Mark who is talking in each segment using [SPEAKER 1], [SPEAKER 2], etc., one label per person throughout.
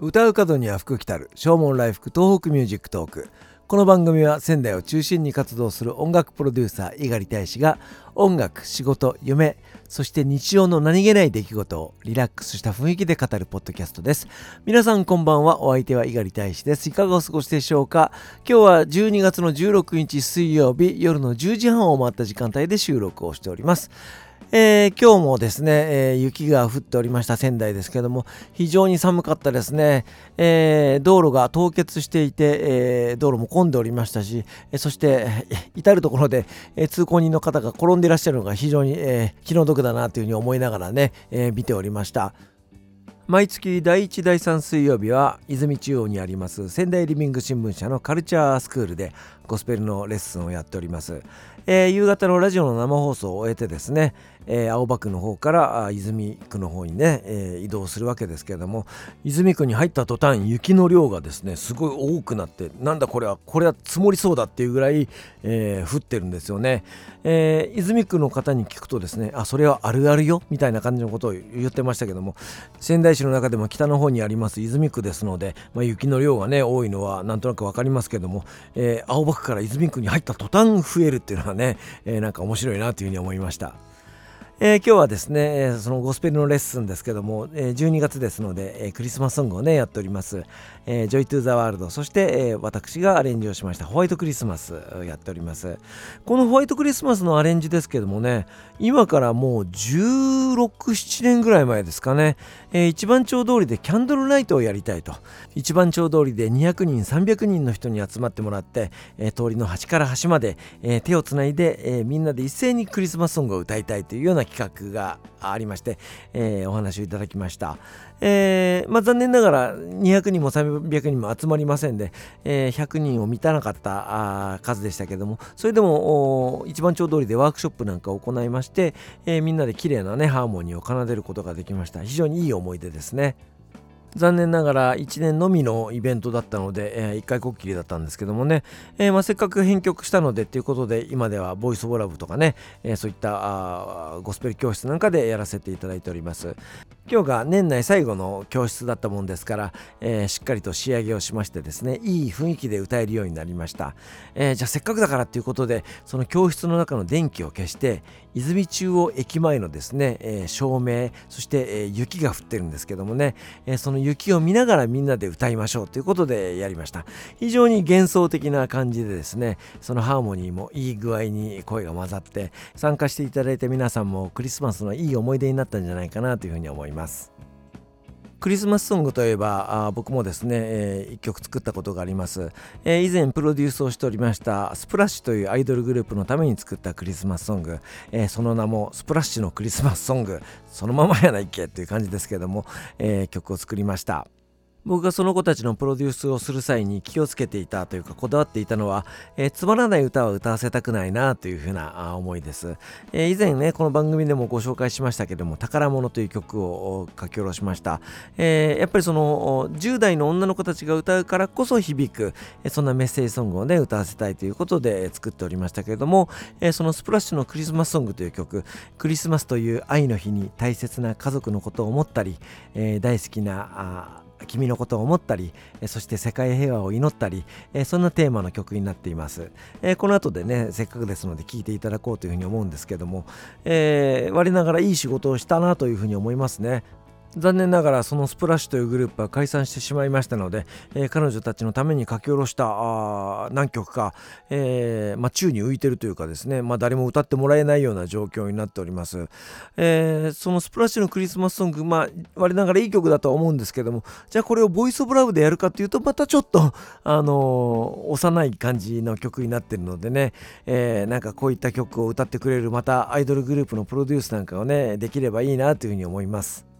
[SPEAKER 1] 唱う門には福来たる。唱門来福 TOHOKU MUSIC TALK。この番組は仙台を中心に活動する音楽プロデューサー猪狩大使が音楽仕事夢そして日常の何気ない出来事をリラックスした雰囲気で語るポッドキャストです。皆さんこんばんは。お相手は猪狩大使です。いかがお過ごしでしょうか？今日は12月の16日水曜日夜の10時半を回った時間帯で収録をしております。えー、今日もですね、えー、雪が降っておりました仙台ですけども非常に寒かったですね、えー、道路が凍結していて、え道路も混んでおりましたし、えそして、至る所で、え通行人の方が転んでいらっしゃるのが非常に、え気の毒だなというふうに思いながらね、え見ておりました。毎月第1第3水曜日は泉中央にあります仙台リビング新聞社のカルチャースクールでゴスペルのレッスンをやっております、え、夕方のラジオの生放送を終えてですね、えー、青葉区の方から泉区の方にね、えー、移動するわけですけれども泉区に入った途端雪の量がですねすごい多くなってなんだこれはこれは積もりそうだっていうぐらい、えー、降ってるんですよね、え、泉区の方に聞くとですねあそれはあるあるよみたいな感じのことを言ってましたけども仙台市の中でも北の方にあります泉区ですので、まあ、雪の量がね多いのはなんとなく分かりますけども、え、青葉区から泉区に入った途端増えるっていうのはね、え、なんか面白いなというふうに思いました。えー、今日はですね、そのゴスペルのレッスンですけども、えー、12月ですので、えー、クリスマスソングをね、やっております。えー、Joy to the World、そして、えー、私がアレンジをしましたホワイトクリスマスやっております。このホワイトクリスマスのアレンジですけどもね、今からもう16、7年ぐらい前ですかね、えー、一番町通りでキャンドルナイトをやりたいと。一番町通りで200人、300人の人に集まってもらって、えー、通りの端から端まで、えー、手をつないで、えー、みんなで一斉にクリスマスソングを歌いたいというような企画がありまして、えー、お話をいただきました。えー、まあ、残念ながら200人も300人も集まりませんで、えー、100人を満たなかった数でしたけどもそれでも一番町通りでワークショップなんかを行いまして、え、みんなで綺麗なねハーモニーを奏でることができました非常にいい思い出ですね。残念ながら1年のみのイベントだったので、えー、1回こっきりだったんですけどもね、えー、まあ、せっかく編曲したのでということで今ではボイスオブラブとかね、えー、そういったゴスペル教室なんかでやらせていただいております。今日が年内最後の教室だったもんですから、えしっかりと仕上げをしましてですねいい雰囲気で歌えるようになりました、えじゃあせっかくだからっていうことでその教室の中の電気を消して泉中央駅前のですね、え照明そして、え雪が降ってるんですけどもね、えその雪を見ながらみんなで歌いましょうということでやりました。非常に幻想的な感じでですねそのハーモニーもいい具合に声が混ざって参加していただいた皆さんもクリスマスのいい思い出になったんじゃないかなというふうに思います。ます。クリスマスソングといえばあ僕もですね、えー、1曲作ったことがあります、えー、以前プロデュースをしておりましたスプラッシュというアイドルグループのために作ったクリスマスソング、えー、その名もスプラッシュのクリスマスソング。そのままやないっけっていう感じですけども、え曲を作りました。僕がその子たちのプロデュースをする際に気をつけていたというかこだわっていたのは、えー、つまらない歌は歌わせたくないなというふうな思いです、えー、以前ねこの番組でもご紹介しましたけども宝物という曲を書き下ろしました、えー、やっぱりその10代の女の子たちが歌うからこそ響く、そんなメッセージソングをね歌わせたいということで作っておりましたけれども、えそのスプラッシュのクリスマスソングという曲クリスマスという愛の日に大切な家族のことを思ったり、え大好きな君のことを思ったりそして世界平和を祈ったりそんなテーマの曲になっています。この後でねせっかくですので聴いていただこうというふうに思うんですけども、えー、我ながらいい仕事をしたなというふうに思いますね。残念ながらそのスプラッシュというグループは解散してしまいましたので、えー、彼女たちのために書き下ろした何曲か、えー、まあ、宙に浮いてるというかですね、まあ、誰も歌ってもらえないような状況になっております、えー、そのスプラッシュのクリスマスソング、まあ、我ながらいい曲だとは思うんですけどもじゃあこれをボイスオブラブでやるかっていうとまたちょっと、あの幼い感じの曲になってるのでね、えなんかこういった曲を歌ってくれるまたアイドルグループのプロデュースなんかをねできればいいなというふうに思います。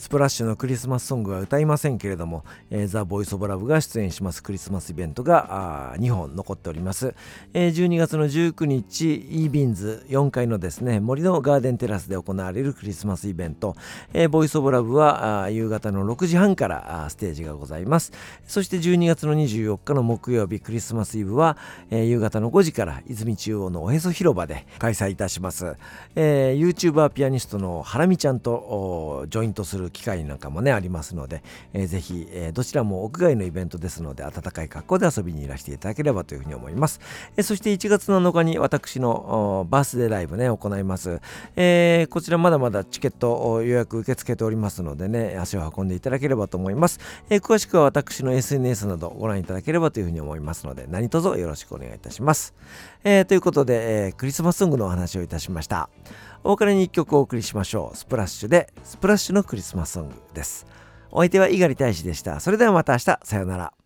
[SPEAKER 1] スプラッシュのクリスマスソングは歌いませんけれども、えー、ザ・ボイス・オブ・ラブが出演します。クリスマスイベントが2本残っております、えー、12月の19日 e ビンズ4階のですね森のガーデンテラスで行われるクリスマスイベント、えー、ボイス・オブ・ラブは夕方の6時半からステージがございます。そして12月の24日の木曜日クリスマスイブは、えー、夕方の5時から泉中央のおへそ広場で開催いたします、えー、YouTuber ピアニストのハラミちゃんとジョイントするる機会なんかもねありますので、えー、ぜひ、えー、どちらも屋外のイベントですので暖かい格好で遊びにいらしていただければというふうに思います、えー、そして1月7日に私のバースデーライブね行います、えー、こちらまだまだチケット予約受け付けておりますのでね足を運んでいただければと思います、えー、詳しくは私の SNS などご覧いただければというふうに思いますので何卒よろしくお願いいたします、えー、ということで、えー、クリスマスソングのお話をいたしました。お別れに1曲お送りしましょう。スプラッシュでスプラッシュのクリスマスソングです。お相手は猪狩大使でした。それではまた明日。さようなら。